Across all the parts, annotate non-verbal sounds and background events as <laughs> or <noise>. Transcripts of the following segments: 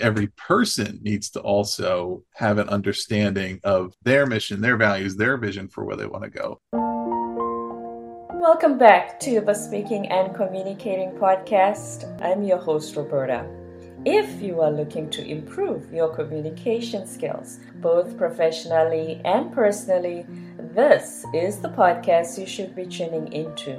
every person needs to also have an understanding of their mission, their values, their vision for where they want to go. Welcome back to the Speaking and Communicating podcast. I'm your host, Roberta. If you are looking to improve your communication skills, both professionally and personally, this is the podcast you should be tuning into.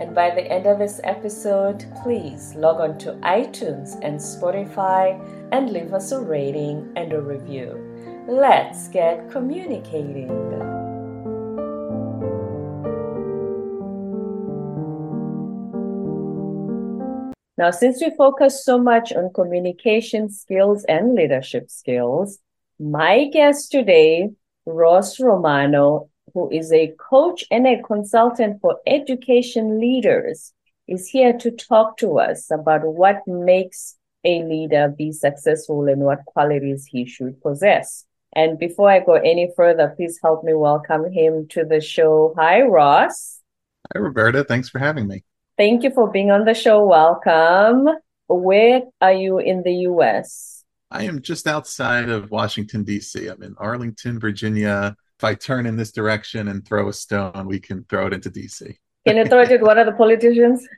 And by the end of this episode, please log on to iTunes and Spotify and leave us a rating and a review. Let's get communicating. Now, since we focus so much on communication skills and leadership skills, my guest today, Ross Romano, who is a coach and a consultant for education leaders, is here to talk to us about what makes a leader be successful and what qualities he should possess. And before I go any further, please help me welcome him to the show. Hi, Ross. Hi, Roberta. Thanks for having me. Thank you for being on the show. Welcome. Where are you in the US? I am just outside of Washington, D.C. I'm in Arlington, Virginia. If I turn in this direction and throw a stone, we can throw it into D.C. Can you throw it at one of the politicians?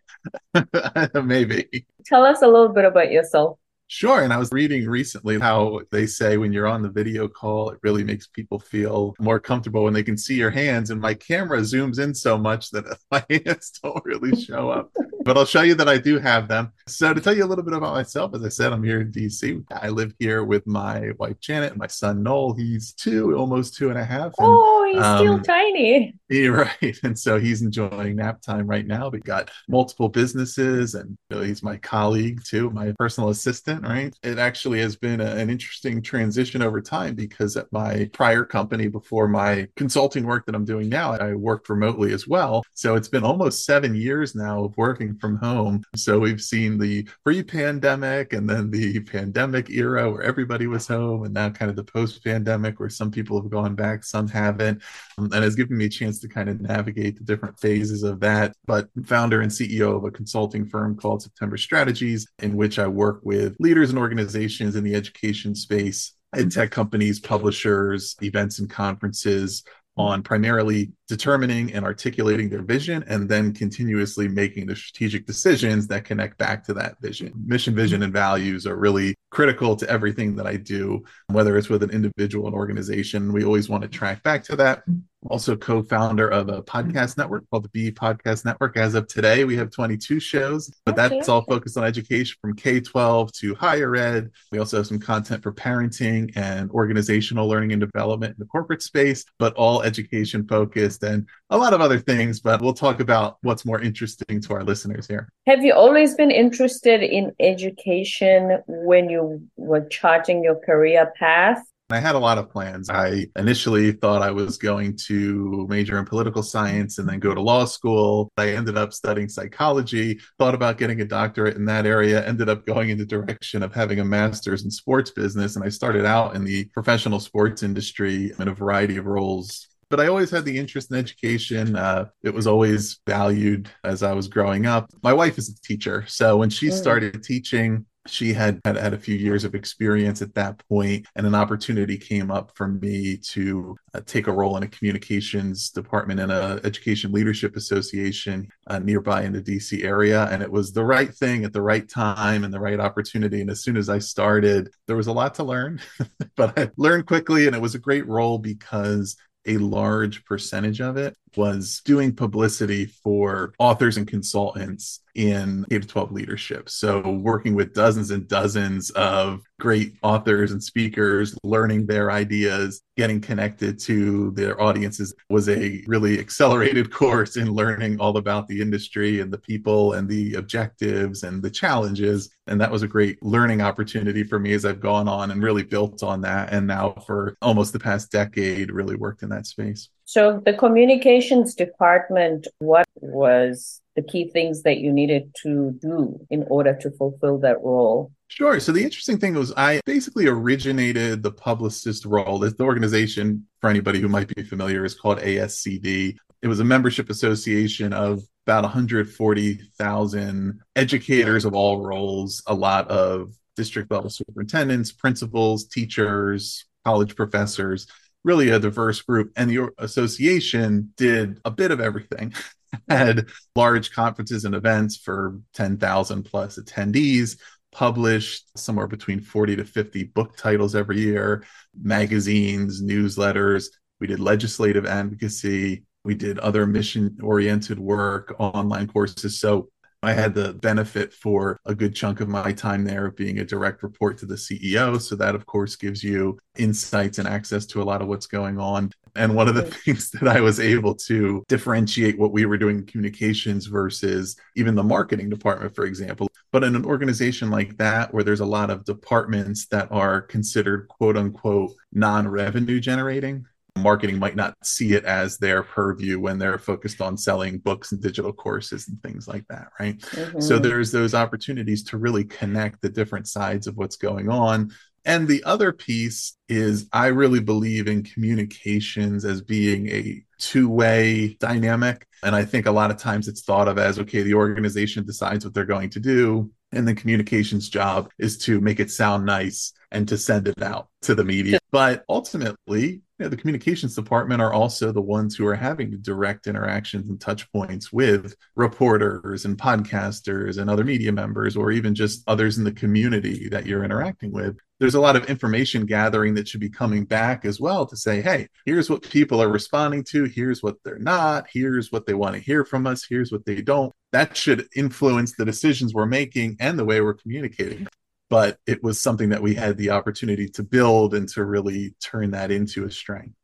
<laughs> Maybe. Tell us a little bit about yourself. Sure. And I was reading recently how they say when you're on the video call, it really makes people feel more comfortable when they can see your hands. And my camera zooms in so much that <laughs> my hands don't really show up. But I'll show you that I do have them. So, to tell you a little bit about myself, as I said, I'm here in DC. I live here with my wife, Janet, and my son, Noel. He's two, almost two and a half. And, oh, he's um, still tiny. <laughs> Yeah, right. And so he's enjoying nap time right now. We got multiple businesses, and he's my colleague too, my personal assistant right? It actually has been a, an interesting transition over time because at my prior company before my consulting work that I'm doing now, I worked remotely as well. So it's been almost seven years now of working from home. So we've seen the pre pandemic and then the pandemic era where everybody was home, and now kind of the post pandemic where some people have gone back, some haven't. Um, and has given me a chance to kind of navigate the different phases of that. But founder and CEO of a consulting firm called September Strategies, in which I work with leaders and organizations in the education space ed tech companies, publishers, events and conferences on primarily determining and articulating their vision and then continuously making the strategic decisions that connect back to that vision. Mission, vision, and values are really critical to everything that I do, whether it's with an individual and organization. We always want to track back to that also co-founder of a podcast network called the Be Podcast Network. As of today, we have 22 shows, but okay. that's all focused on education from K-12 to higher ed. We also have some content for parenting and organizational learning and development in the corporate space, but all education focused and a lot of other things. But we'll talk about what's more interesting to our listeners here. Have you always been interested in education when you were charting your career path? I had a lot of plans. I initially thought I was going to major in political science and then go to law school. I ended up studying psychology, thought about getting a doctorate in that area, ended up going in the direction of having a master's in sports business. And I started out in the professional sports industry in a variety of roles but I always had the interest in education. Uh, it was always valued as I was growing up. My wife is a teacher. So when she mm. started teaching, she had, had had a few years of experience at that point and an opportunity came up for me to uh, take a role in a communications department in a education leadership association uh, nearby in the dc area and it was the right thing at the right time and the right opportunity and as soon as i started there was a lot to learn <laughs> but i learned quickly and it was a great role because a large percentage of it was doing publicity for authors and consultants in K 12 leadership. So, working with dozens and dozens of great authors and speakers, learning their ideas, getting connected to their audiences was a really accelerated <laughs> course in learning all about the industry and the people and the objectives and the challenges. And that was a great learning opportunity for me as I've gone on and really built on that. And now, for almost the past decade, really worked in that space. So, the communications department, what was the key things that you needed to do in order to fulfill that role? Sure. So the interesting thing was I basically originated the publicist role. The organization, for anybody who might be familiar, is called ASCD. It was a membership association of about 140,000 educators of all roles, a lot of district level superintendents, principals, teachers, college professors, really a diverse group. And the association did a bit of everything. <laughs> Had large conferences and events for 10,000 plus attendees, published somewhere between 40 to 50 book titles every year, magazines, newsletters. We did legislative advocacy. We did other mission oriented work, online courses. So I had the benefit for a good chunk of my time there of being a direct report to the CEO. So that, of course, gives you insights and access to a lot of what's going on. And one of the things <laughs> that I was able to differentiate what we were doing in communications versus even the marketing department, for example. But in an organization like that, where there's a lot of departments that are considered quote unquote non revenue generating, marketing might not see it as their purview when they're focused on selling books and digital courses and things like that right? Mm-hmm. so there's those opportunities to really connect the different sides of what's going on. And the other piece is i really believe in communications as being a two-way dynamic. And i think a lot of times it's thought of as okay the organization decides what they're going to do and the communications job is to make it sound nice and to send it out to the media. But ultimately you know, the communications department are also the ones who are having direct interactions and touch points with reporters and podcasters and other media members or even just others in the community that you're interacting with. There's a lot of information gathering that should be coming back as well to say hey here's what people are responding to. Here's what they're not. Here's what they want to hear from us. Here's what they don't. That should influence the decisions we're making and the way we're communicating but it was something that we had the opportunity to build and to really turn that into a strength.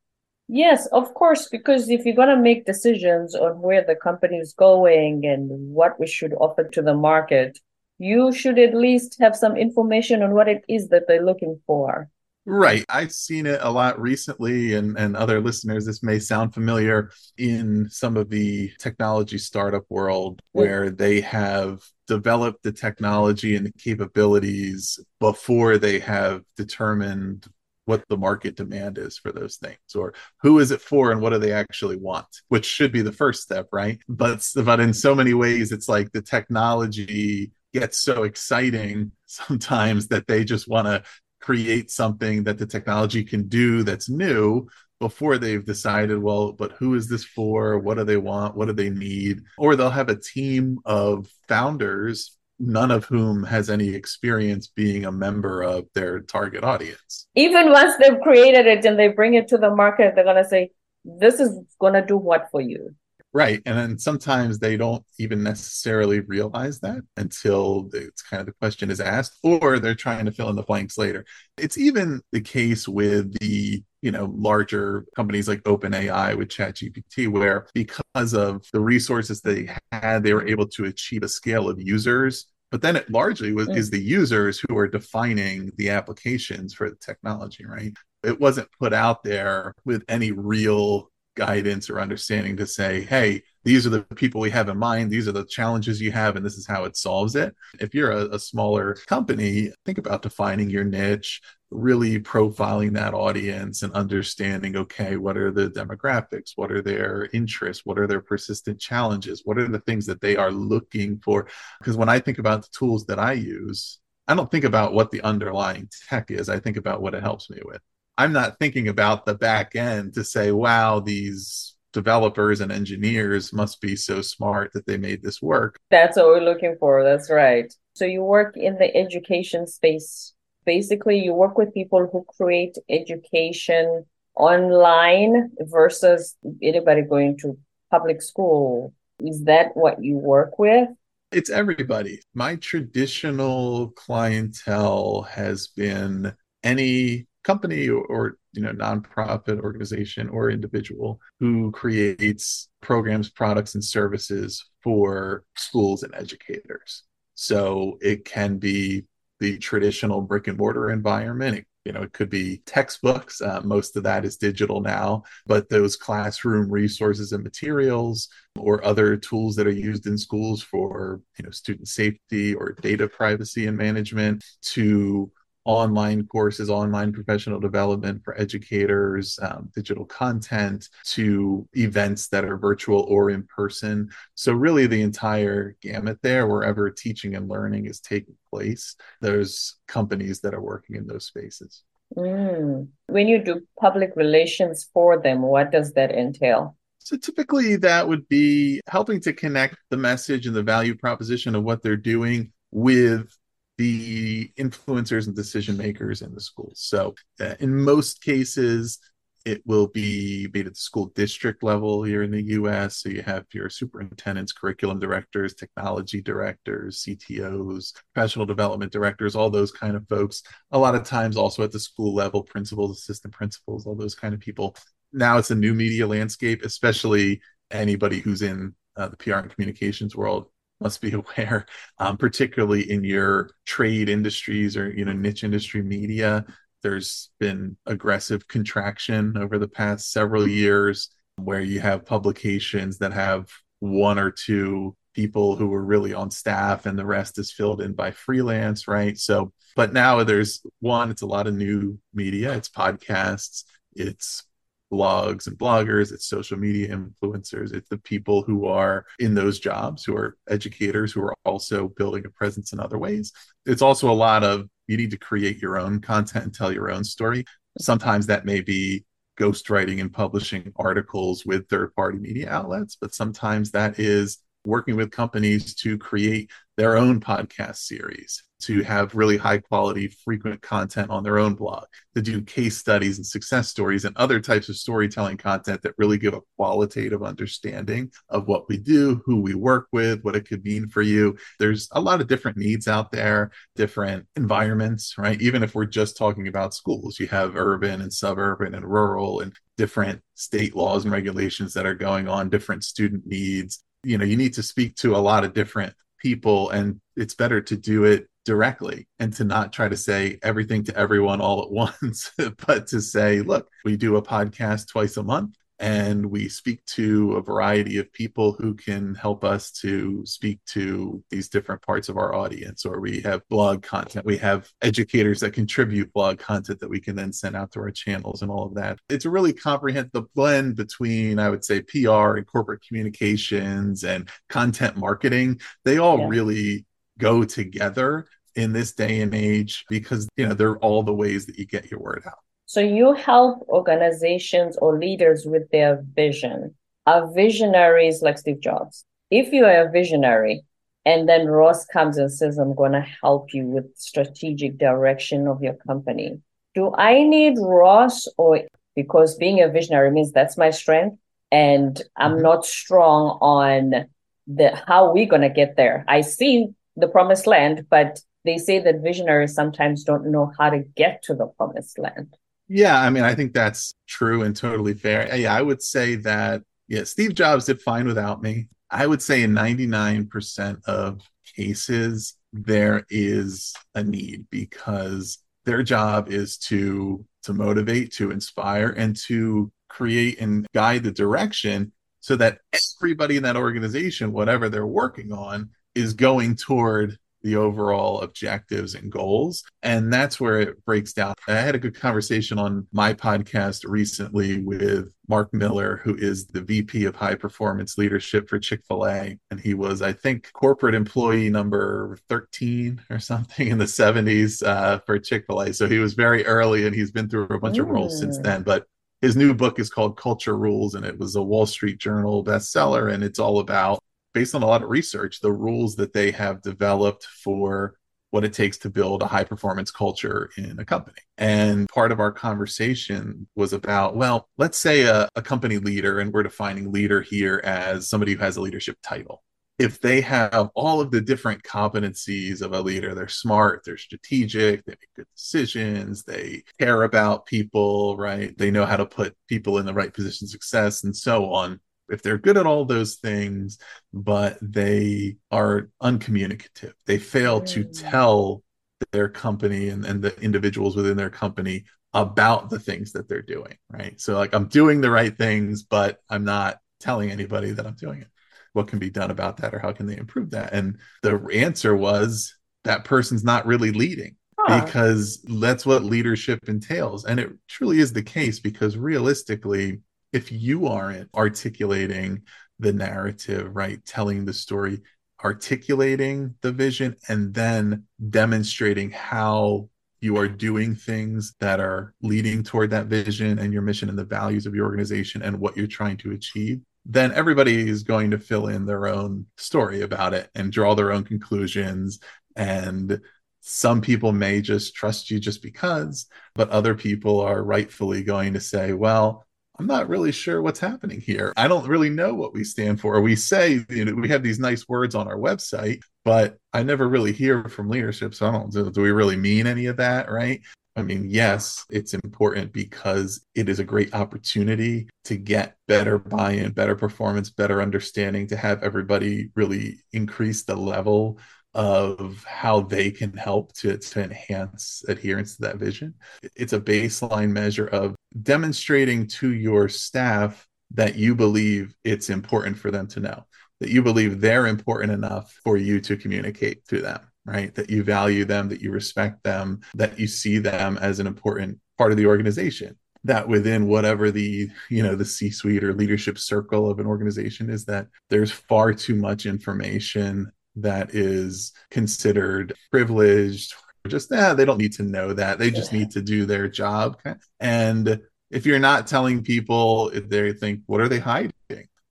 Yes, of course, because if you're going to make decisions on where the company is going and what we should offer to the market, you should at least have some information on what it is that they're looking for. Right. I've seen it a lot recently, and, and other listeners, this may sound familiar in some of the technology startup world where they have developed the technology and the capabilities before they have determined what the market demand is for those things or who is it for and what do they actually want which should be the first step right? But but in so many ways it's like the technology gets so exciting <laughs> sometimes that they just want to create something that the technology can do that's new before they've decided, well, but who is this for? What do they want? What do they need? Or they'll have a team of founders, none of whom has any experience being a member of their target audience. Even once they've created it and they bring it to the market, they're going to say, this is going to do what for you? Right. And then sometimes they don't even necessarily realize that until it's kind of the question is asked, or they're trying to fill in the blanks later. It's even the case with the you know larger companies like OpenAI with ChatGPT, where because of the resources they had, they were able to achieve a scale of users. But then it largely was, mm. is the users who are defining the applications for the technology, right? It wasn't put out there with any real guidance or understanding to say, hey, these are the people we have in mind, these are the challenges you have, and this is how it solves it. If you're a, a smaller company, think about defining your niche, really profiling that audience and understanding okay, what are the demographics? What are their interests? What are their persistent challenges? What are the things that they are looking for? Because when I think about the tools that I use, I don't think about what the underlying tech is. I think about what it helps me with. I'm not thinking about the back end to say, wow, these developers and engineers must be so smart that they made this work. That's what we're looking for. That's right. So you work in the education space. Basically, you work with people who create education online versus anybody going to public school. Is that what you work with? It's everybody. My traditional clientele has been any company or, or, you know nonprofit organization or individual who creates programs products and services for schools and educators. So it can be the traditional brick and mortar environment. It, you know it could be textbooks. Uh, most of that is digital now but those classroom resources and materials or other tools that are used in schools for you know student safety or data privacy and management to online courses, online professional development for educators, um, digital content, to events that are virtual or in person. So, really, the entire gamut there, wherever teaching and learning is taking place, there's companies that are working in those spaces. Mm. When you do public relations for them, what does that entail? So typically that would be helping to connect the message and the value proposition of what they're doing with the influencers and decision makers in the schools. So uh, in most cases, it will be made at the school district level here in the US. So you have your superintendents, curriculum directors, technology directors, CTOs, professional development directors, all those kind of folks. A lot of times also at the school level, principals, assistant principals, all those kind of people now it's a new media landscape, especially anybody who's in uh, the PR and communications world must be <laughs> aware, um, particularly in your trade industries or you know niche industry media. There's been aggressive contraction over the past several years, where you have publications that have one or two people who are really on staff and the rest is filled in by freelance right? So but now there's one it's a lot of new media. It's podcasts. It's blogs and bloggers, it's social media influencers, it's the people who are in those jobs, who are educators, who are also building a presence in other ways. It's also a lot of you need to create your own content and tell your own story. Sometimes that may be ghostwriting and publishing articles with third party media outlets, but sometimes that is working with companies to create their own podcast series, to have really high quality, frequent content on their own blog, to do case studies and success stories and other types of storytelling content that really give a qualitative understanding of what we do, who we work with, what it could mean for you. There's a lot of different needs out there, different environments, right? Even if we're just talking about schools, you have urban and suburban and rural and different state laws and regulations that are going on, different student needs, you know you need to speak to a lot of different people and it's better to do it directly and to not try to say everything to everyone all at <laughs> once but to say look we do a podcast twice a month and we speak to a variety of people who can help us to speak to these different parts of our audience or we have blog content. We have educators that contribute blog content that we can then send out to our channels and all of that. It's a really comprehensive blend between i would say pr and corporate communications and content marketing. They all yeah. really go together in this day and age because you know they're all the ways that you get your word out so you help organizations or leaders with their vision. Are visionaries like Steve Jobs? If you are a visionary, and then Ross comes and says, I'm going to help you with strategic direction of your company. Do I need Ross or because being a visionary means that's my strength and I'm mm-hmm. not strong on the how we're going to get there. I see the promised land, but they say that visionaries sometimes don't know how to get to the promised land. Yeah, I mean, I think that's true and totally fair. Uh, yeah, I would say that, yeah, Steve Jobs did fine without me. I would say in 99% of cases, there is a need because their job is to to motivate to inspire and to create and guide the direction so that everybody in that organization whatever they're working on is going toward the overall objectives and goals. And that's where it breaks down. I had a good conversation on my podcast recently with Mark Miller, who is the VP of High Performance Leadership for Chick fil A. And he was, I think, corporate employee number 13 or something in the 70s uh, for Chick fil A. So he was very early and he's been through a bunch of roles since then. But his new book is called Culture Rules, and it was a Wall Street Journal bestseller. And it's all about based on a lot of research, the rules that they have developed for what it takes to build a high performance culture in a company. And part of our conversation was about, well, let's say a, a, company leader, and we're defining leader here as somebody who has a leadership title. If they have all of the different competencies of a leader, they're smart, they're strategic, they make good decisions, they care about people, right? They know how to put people in the right position success and so on if they're good at all those things but they are uncommunicative they fail mm. to tell their company and, and the individuals within their company about the things that they're doing right so like i'm doing the right things but i'm not telling anybody that i'm doing it what can be done about that or how can they improve that and the answer was that person's not really leading huh. because that's what leadership entails. And it truly is the case because realistically, if you aren't articulating the narrative, right, telling the story, articulating the vision, and then demonstrating how you are doing things that are leading toward that vision and your mission and the values of your organization and what you're trying to achieve, then everybody is going to fill in their own story about it and draw their own conclusions. And some people may just trust you just because, but other people are rightfully going to say, well, I'm not really sure what's happening here. I don't really know what we stand for. We say, you know, we have these nice words on our website, but I never really hear from leadership. So I don't do, do we really mean any of that, right? I mean, yes, it's important because it is a great opportunity to get better buy in, better performance, better understanding, to have everybody really increase the level of how they can help to, to enhance adherence to that vision. It's a baseline measure of demonstrating to your staff that you believe it's important for them to know, that you believe they're important enough for you to communicate to them, right? That you value them, that you respect them, that you see them as an important part of the organization that within whatever the you know the c suite or leadership circle of an organization is that there's far too much information that is considered privileged just eh, they don't need to know that. They just need to do their job. And if you're not telling people they think what are they hiding?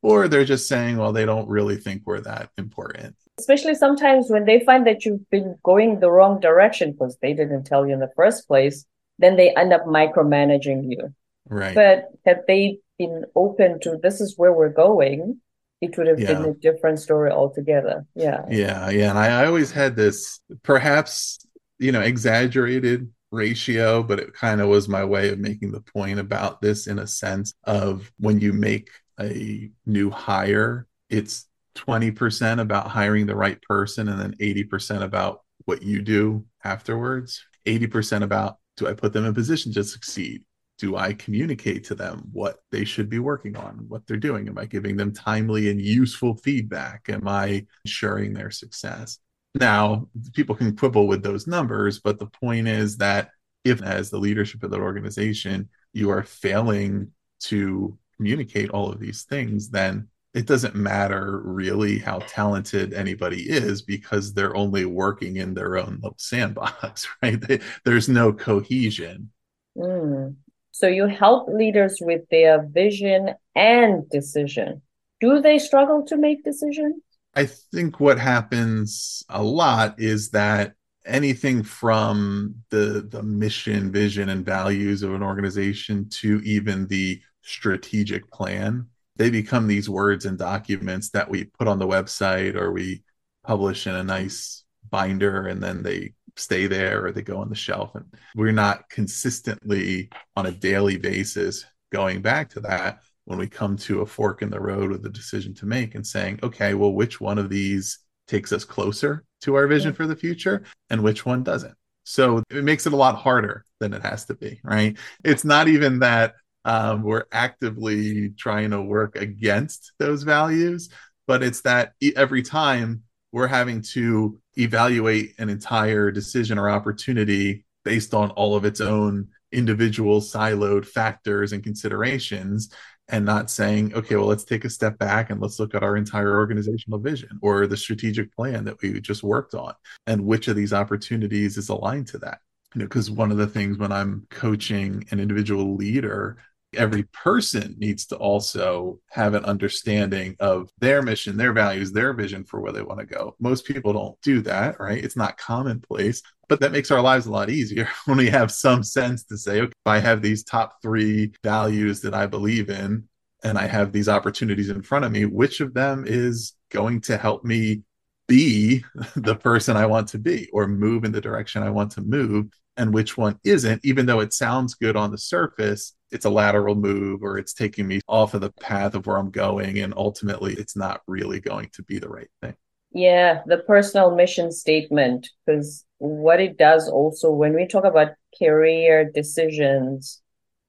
Or they're just saying well they don't really think we're that important. Especially sometimes when they find that you've been going the wrong direction because they didn't tell you in the first place then they end up micromanaging you. Right. But had they been open to this is where we're going it would have yeah. been a different story altogether. Yeah. Yeah yeah. And I, I always had this perhaps you know exaggerated ratio but it kind of was my way of making the point about this in a sense of when you make a new hire it's 20% about hiring the right person and then 80% about what you do afterwards 80% about do i put them in position to succeed do I communicate to them what they should be working on, what they're doing? Am I giving them timely and useful feedback? Am I ensuring their success? Now, people can quibble with those numbers, but the point is that if, as the leadership of that organization, you are failing to communicate all of these things, then it doesn't matter really how talented anybody is because they're only working in their own little sandbox, <laughs> right? They, there's no cohesion. Mm. So you help leaders with their vision and decision. Do they struggle to make decisions? I think what happens a lot is that anything from the the mission, vision and values of an organization to even the strategic plan, they become these words and documents that we put on the website or we publish in a nice binder and then they stay there or they go on the shelf. And we're not consistently on a daily basis going back to that when we come to a fork in the road with a decision to make and saying okay well which one of these takes us closer to our vision for the future and which one doesn't? So it makes it a lot harder than it has to be right? It's not even that um, we're actively trying to work against those values but it's that every time we're having to evaluate an entire decision or opportunity based on all of its own individual siloed factors and considerations and not saying okay well let's take a step back and let's look at our entire organizational vision or the strategic plan that we just worked on and which of these opportunities is aligned to that. You know because one of the things when i'm coaching an individual leader every person needs to also have an understanding of their mission, their values, their vision for where they want to go. Most people don't do that, right? It's not commonplace, but that makes our lives a lot easier <laughs> when we have some sense to say, okay, if I have these top three values that I believe in, and I have these opportunities in front of me. Which of them is going to help me be <laughs> the person I want to be or move in the direction I want to move? And which one isn't, even though it sounds good on the surface, it's a lateral move or it's taking me off of the path of where I'm going. And ultimately, it's not really going to be the right thing. Yeah, the personal mission statement, because what it does also when we talk about career decisions,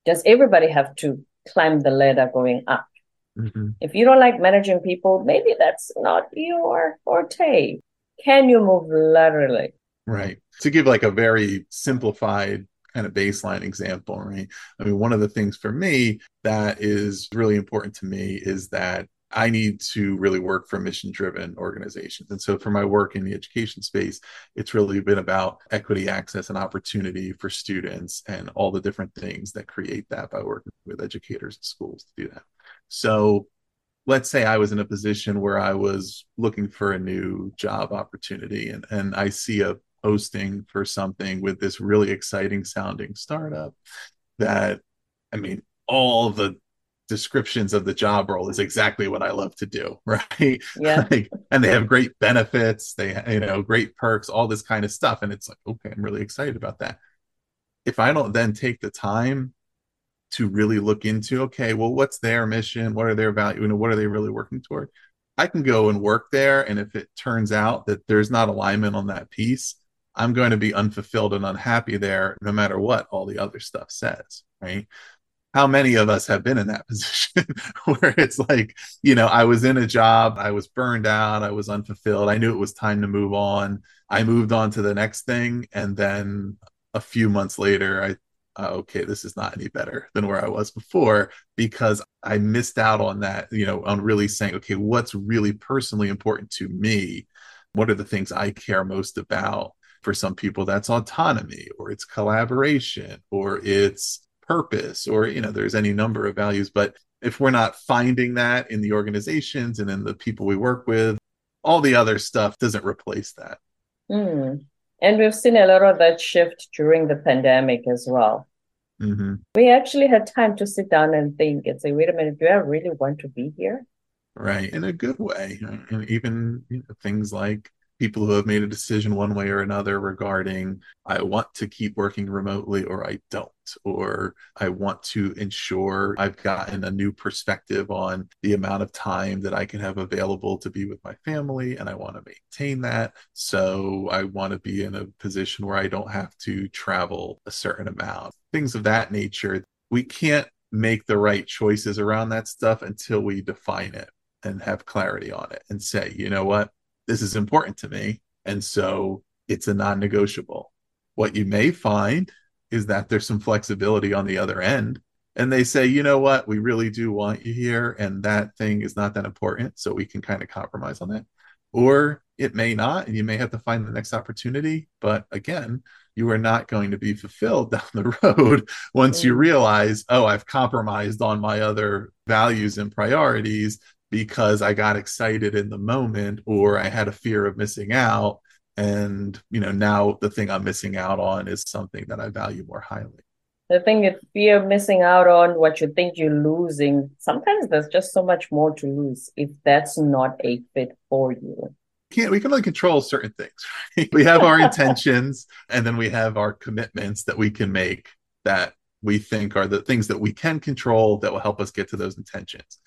does everybody have to climb the ladder going up? Mm-hmm. If you don't like managing people, maybe that's not your forte. Can you move laterally? Right. To give like a very simplified kind of baseline example, right? I mean, one of the things for me that is really important to me is that I need to really work for mission driven organizations. And so for my work in the education space, it's really been about equity, access, and opportunity for students and all the different things that create that by working with educators and schools to do that. So let's say I was in a position where I was looking for a new job opportunity and, and I see a posting for something with this really exciting sounding startup that I mean all the descriptions of the job role is exactly what I love to do, <laughs> right? Yeah. like, and they have great benefits, they you know, great perks, all this kind of stuff and it's like, okay, I'm really excited about that. If I don't then take the time to really look into, okay, well, what's their mission? What are their value? You know, what are they really working toward? I can go and work there. And if it turns out that there's not alignment on that piece, I'm going to be unfulfilled and unhappy there no matter what all the other stuff says, right? How many of us have been in that <laughs> position where it's like, you know, I was in a job, I was burned out, I was unfulfilled, I knew it was time to move on. I moved on to the next thing. And then a few months later, I uh, okay, this is not any better than where I was before because I missed out on that, you know, on really saying, okay, what's really personally important to me? What are the things I care most about? For some people, that's autonomy or it's collaboration or it's purpose or, you know, there's any number of values. But if we're not finding that in the organizations and in the people we work with, all the other stuff doesn't replace that. Mm. And we've seen a lot of that shift during the pandemic as well. Mm-hmm. We actually had time to sit down and think and say, wait a minute, do I really want to be here? Right. In a good way. And even you know, things like people who have made a decision one way or another regarding I want to keep working remotely or I don't, or I want to ensure I've gotten a new perspective on the amount of time that I can have available to be with my family and I want to maintain that. So I want to be in a position where I don't have to travel a certain amount, things of that nature. We can't make the right choices around that stuff until we define it and have clarity on it and say, you know what? This is important to me. And so it's a non negotiable. What you may find is that there's some flexibility on the other end. And they say, you know what, we really do want you here. And that thing is not that important. So we can kind of compromise on that. Or it may not. And you may have to find the next opportunity. But again, you are not going to be fulfilled <laughs> down the road once you mm. realize, oh, I've compromised on my other values and priorities because I got excited in the moment or I had a fear of missing out. And, you know, now the thing I'm missing out on is something that I value more highly. The thing is fear of missing out on what you think you're losing. Sometimes there's just so much more to lose if that's not a fit for you. Can't, we can only control certain things. Right? We have our <laughs> intentions and then we have our commitments that we can make that we think are the things that we can control that will help us get to those intentions.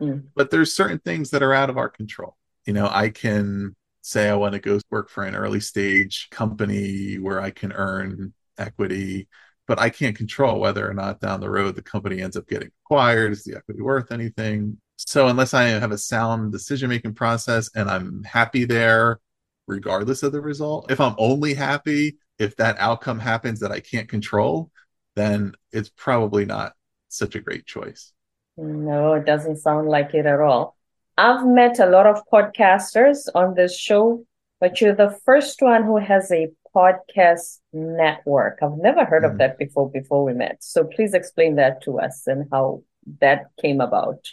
Mm. But there's certain things that are out of our control. You know, I can say I want to go work for an early stage company where I can earn equity, but I can't control whether or not down the road the company ends up getting acquired. Is the equity worth anything? So unless I have a sound decision making process and I'm happy there, regardless of the result, if I'm only happy if that outcome happens that I can't control, then it's probably not such a great choice. No, it doesn't sound like it at all. I've met a lot of podcasters on this show, but you're the first one who has a podcast network. I've never heard mm-hmm. of that before before we met. So please explain that to us and how that came about.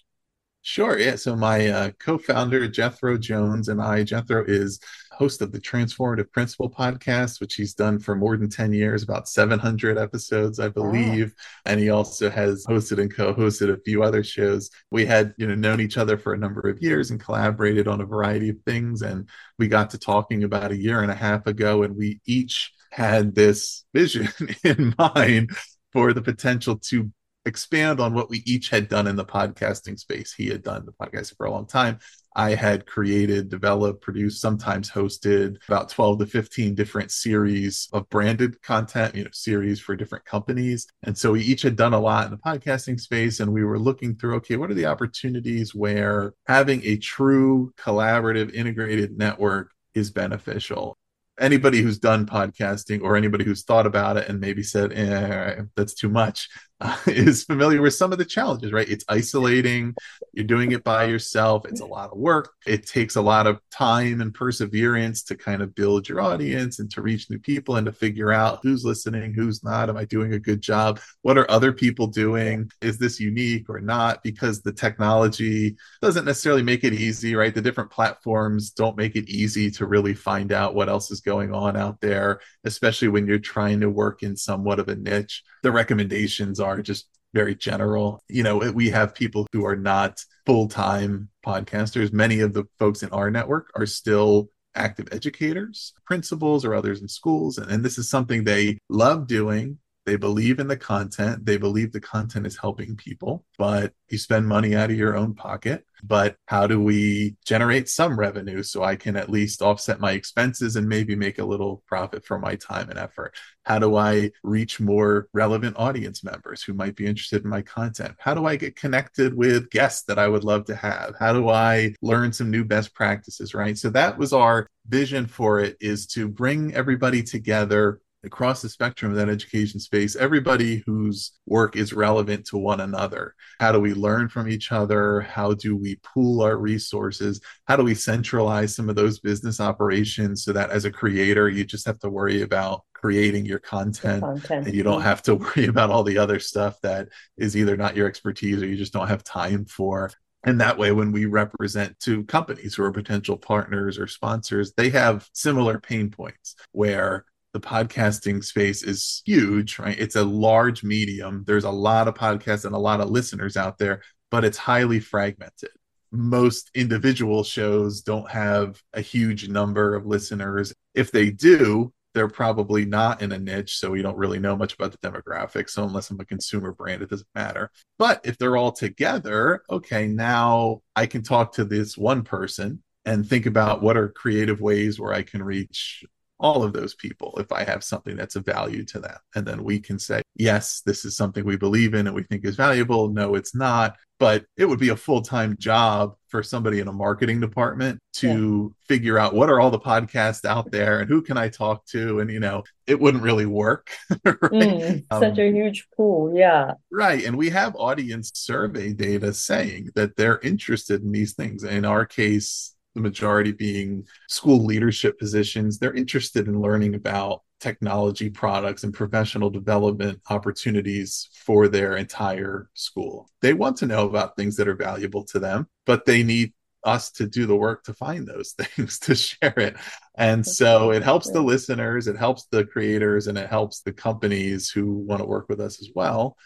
Sure. Yeah. So my uh, co-founder Jethro Jones and I, Jethro is host of the Transformative Principal podcast, which he's done for more than 10 years, about 700 episodes, I believe. And he also has hosted and co-hosted a few other shows. We had, you know, known each other for a number of years and collaborated on a variety of things. And we got to talking about a year and a half ago, and we each had this vision <laughs> in mind for the potential to expand on what we each had done in the podcasting space. He had done the podcast for a long time. I had created, developed, produced, sometimes hosted about 12 to 15 different series of branded content, you know, series for different companies. And so we each had done a lot in the podcasting space. And we were looking through, okay, what are the opportunities where having a true collaborative integrated network is beneficial? anybody who's done podcasting or anybody who's thought about it and maybe said, eh, that's too much, uh, <laughs> is familiar with some of the challenges, right? It's isolating. You're doing it by yourself. It's a lot of work. It takes a lot of time and perseverance to kind of build your audience and to reach new people and to figure out who's listening, who's not. Am I doing a good job? What are other people doing? Is this unique or not? Because the technology doesn't necessarily make it easy, right? The different platforms don't make it easy to really find out what else is going on out there, especially when you're trying to work in somewhat of a niche. The recommendations are just very general. You know, we have people who are not full time podcasters. Many of the folks in our network are still active educators, principals, or others in schools. And, and this is something they love doing they believe in the content. They believe the content is helping people, but you spend money out of your own pocket. But how do we generate some revenue so I can at least offset my expenses and maybe make a little profit for my time and effort? How do I reach more relevant audience members who might be interested in my content? How do I get connected with guests that I would love to have? How do I learn some new best practices, right? So that was our vision for it is to bring everybody together across the spectrum of that education space, everybody whose work is relevant to one another. How do we learn from each other? How do we pool our resources? How do we centralize some of those business operations so that as a creator, you just have to worry about creating your content, content. and you don't have to <laughs> worry about all the other stuff that is either not your expertise or you just don't have time for and that way, when we represent to companies who are potential partners or sponsors, they have similar pain points where the podcasting space is huge, right? It's a large medium. There's a lot of podcasts and a lot of listeners out there, but it's highly fragmented. Most individual shows don't have a huge number of listeners. If they do, they're probably not in a niche, so we don't really know much about the demographics. So unless I'm a consumer brand, it doesn't matter. But if they're all together, okay, now I can talk to this one person and think about what are creative ways where I can reach all of those people if I have something that's of value to them. And then we can say, yes, this is something we believe in and we think is valuable. No, it's not. But it would be a full time job for somebody in a marketing department to yeah. figure out what are all the podcasts out there and who can I talk to. And, you know, it wouldn't really work. <laughs> right? mm, um, such a huge pool. Yeah. Right. And we have audience survey data saying that they're interested in these things. In our case, the majority being school leadership positions, they're interested in learning about technology products and professional development opportunities for their entire school. They want to know about things that are valuable to them, but they need us to do the work to find those <laughs> things to share it. And so it helps the listeners, it helps the creators, and it helps the companies who want to work with us as well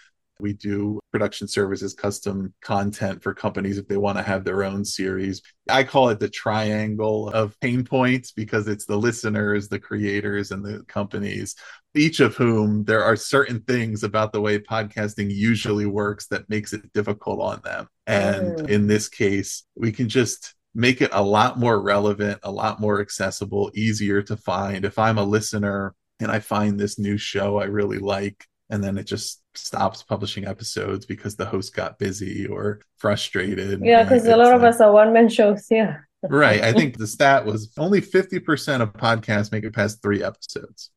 we do production services, custom content for companies if they want to have their own series. I call it the triangle of pain points because it's the listeners, the creators, and the companies, each of whom there are certain things about the way podcasting usually works that makes it difficult on them. And mm. in this case, we can just make it a lot more relevant, a lot more accessible, easier to find. If I'm a listener and I find this new show I really like, and then it just stops publishing episodes because the host got busy or frustrated. Yeah, because a lot like, of us are one man shows. Yeah. <laughs> right. I think the stat was only 50% of podcasts make it past three episodes.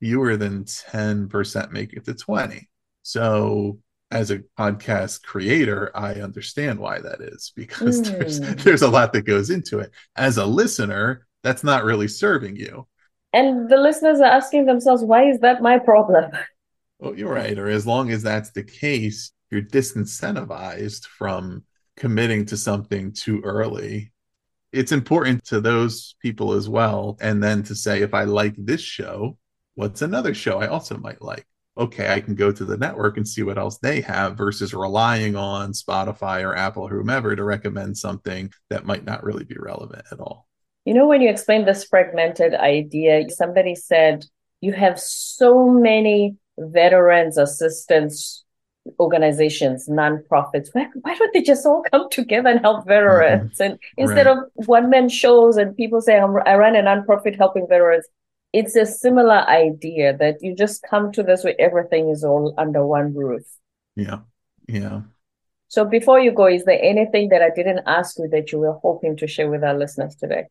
Fewer than 10% make it to 20. So as a podcast creator, I understand why that is because mm. there's there's a lot that goes into it. As a listener, that's not really serving you. And the listeners are asking themselves, why is that my problem? Well, you're right. Or as long as that's the case, you're disincentivized from committing to something too early. It's important to those people as well. And then to say, if I like this show, what's another show I also might like? Okay, I can go to the network and see what else they have versus relying on Spotify or Apple or whomever to recommend something that might not really be relevant at all. You know, when you explained this fragmented idea, somebody said you have so many veterans assistance organizations, nonprofits. Why, why don't they just all come together and help veterans? Mm-hmm. And instead right. of one man shows and people say, I run a nonprofit helping veterans, it's a similar idea that you just come to this where everything is all under one roof. Yeah. Yeah. So before you go, is there anything that I didn't ask you that you were hoping to share with our listeners today?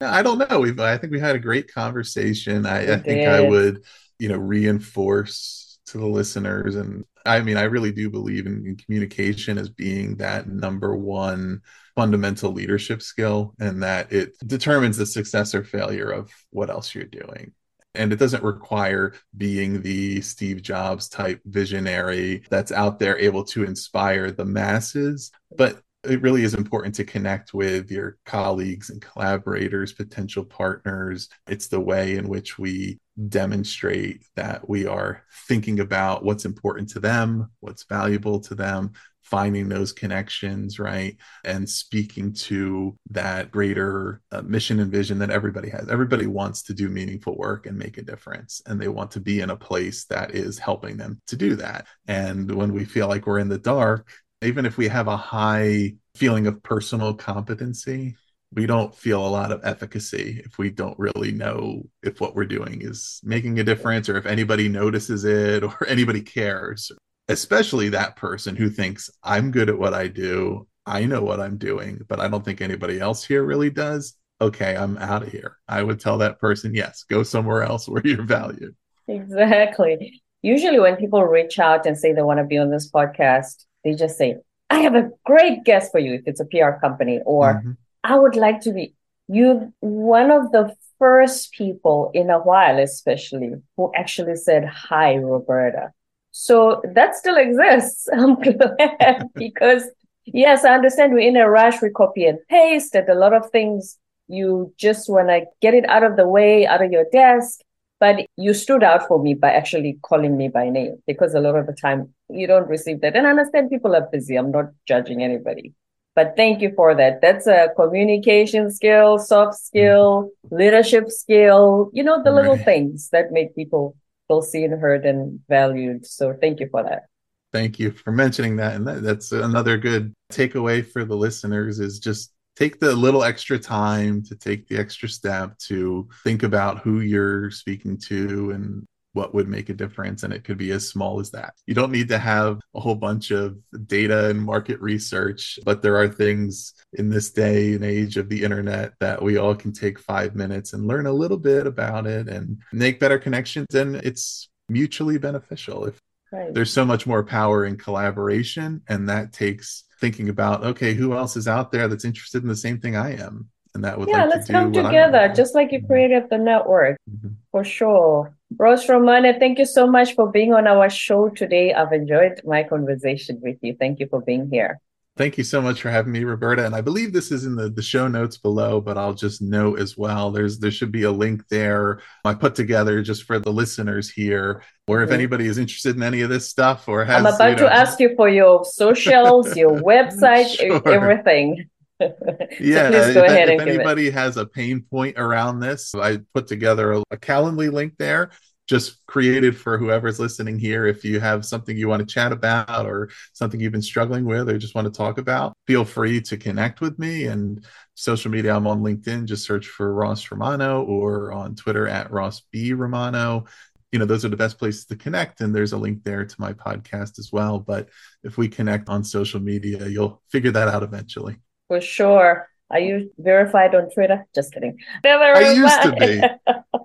I don't know. We've I think we had a great conversation. I, I think. I would, you know, reinforce to the listeners and I mean, I really do believe in, in, communication as being that number one fundamental leadership skill, and that it determines the success or failure of what else you're doing. And it doesn't require being the Steve Jobs type visionary that's out there able to inspire the masses, but it really is important to connect with your colleagues and collaborators, potential partners. It's the way in which we demonstrate that we are thinking about what's important to them, what's valuable to them, finding those connections, right? And speaking to that greater uh, mission and vision that everybody has. Everybody wants to do meaningful work and make a difference, and they want to be in a place that is helping them to do that. And when we feel like we're in the dark, even if we have a high feeling of personal competency, we don't feel a lot of efficacy if we don't really know if what we're doing is making a difference or if anybody notices it or <laughs> anybody cares. Especially that person who thinks, I'm good at what I do. I know what I'm doing, but I don't think anybody else here really does. Okay, I'm out of here. I would tell that person, yes, go somewhere else where you're valued. Exactly. Usually, when people reach out and say they want to be on this podcast, they just say, I have a great guest for you if it's a PR company, or mm-hmm. I would like to be you one of the first people in a while, especially, who actually said, Hi, Roberta. So that still exists. <laughs> I'm glad <laughs> because yes, I understand we're in a rush, we copy and paste, and a lot of things you just want to get it out of the way, out of your desk. But you stood out for me by actually calling me by name because a lot of the time you don't receive that. And I understand people are busy. I'm not judging anybody. But thank you for that. That's a communication skill, soft skill, mm-hmm. leadership skill, you know, the little things that make people feel seen, heard, and valued. So thank you for that. Thank you for mentioning that. And that, that's another good takeaway for the listeners is just take the little extra time to take the extra step to think about who you're speaking to and what would make a difference and it could be as small as that. You don't need to have a whole bunch of data and market research but there are things in this day and age of the internet that we all can take five minutes and learn a little bit about it and make better connections and it's mutually beneficial. If right. there's so much more power in collaboration and that takes thinking about okay who else is out there that's interested in the same thing i am and that would yeah like let's to come together just like you created the network mm-hmm. for sure Ross Romano, thank you so much for being on our show today. I've enjoyed my conversation with you. Thank you for being here. Thank you so much for having me, Roberta. And I believe this is in the, the show notes below, but I'll just note as well. There's there should be a link there I put together just for the listeners here, Or if mm-hmm. anybody is interested in any of this stuff or has I'm about you know, to ask you for your socials, your <laughs> website, sure. everything. <laughs> yeah, so go if, ahead if anybody has a pain point around this, I put together a, a Calendly link there just created for whoever's listening here. If you have something you want to chat about or something you've been struggling with or just want to talk about, feel free to connect with me. And social media, I'm on LinkedIn. Just search for Ross Romano or on Twitter at Ross B Romano. You know, those are the best places to connect. And there's a link there to my podcast as well. But if we connect on social media, you'll figure that out eventually. For sure. Are you verified on Twitter? Just kidding. Never I used to be.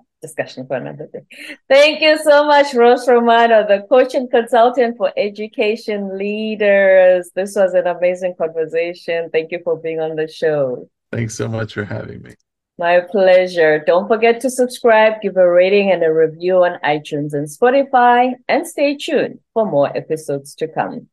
<laughs> discussion for another day. Thank you so much, Ross Romano, the coach and consultant for education leaders. This was an amazing conversation. Thank you for being on the show. Thanks so much for having me. My pleasure. Don't forget to subscribe, give a rating and a review on iTunes and Spotify, and stay tuned for more episodes to come.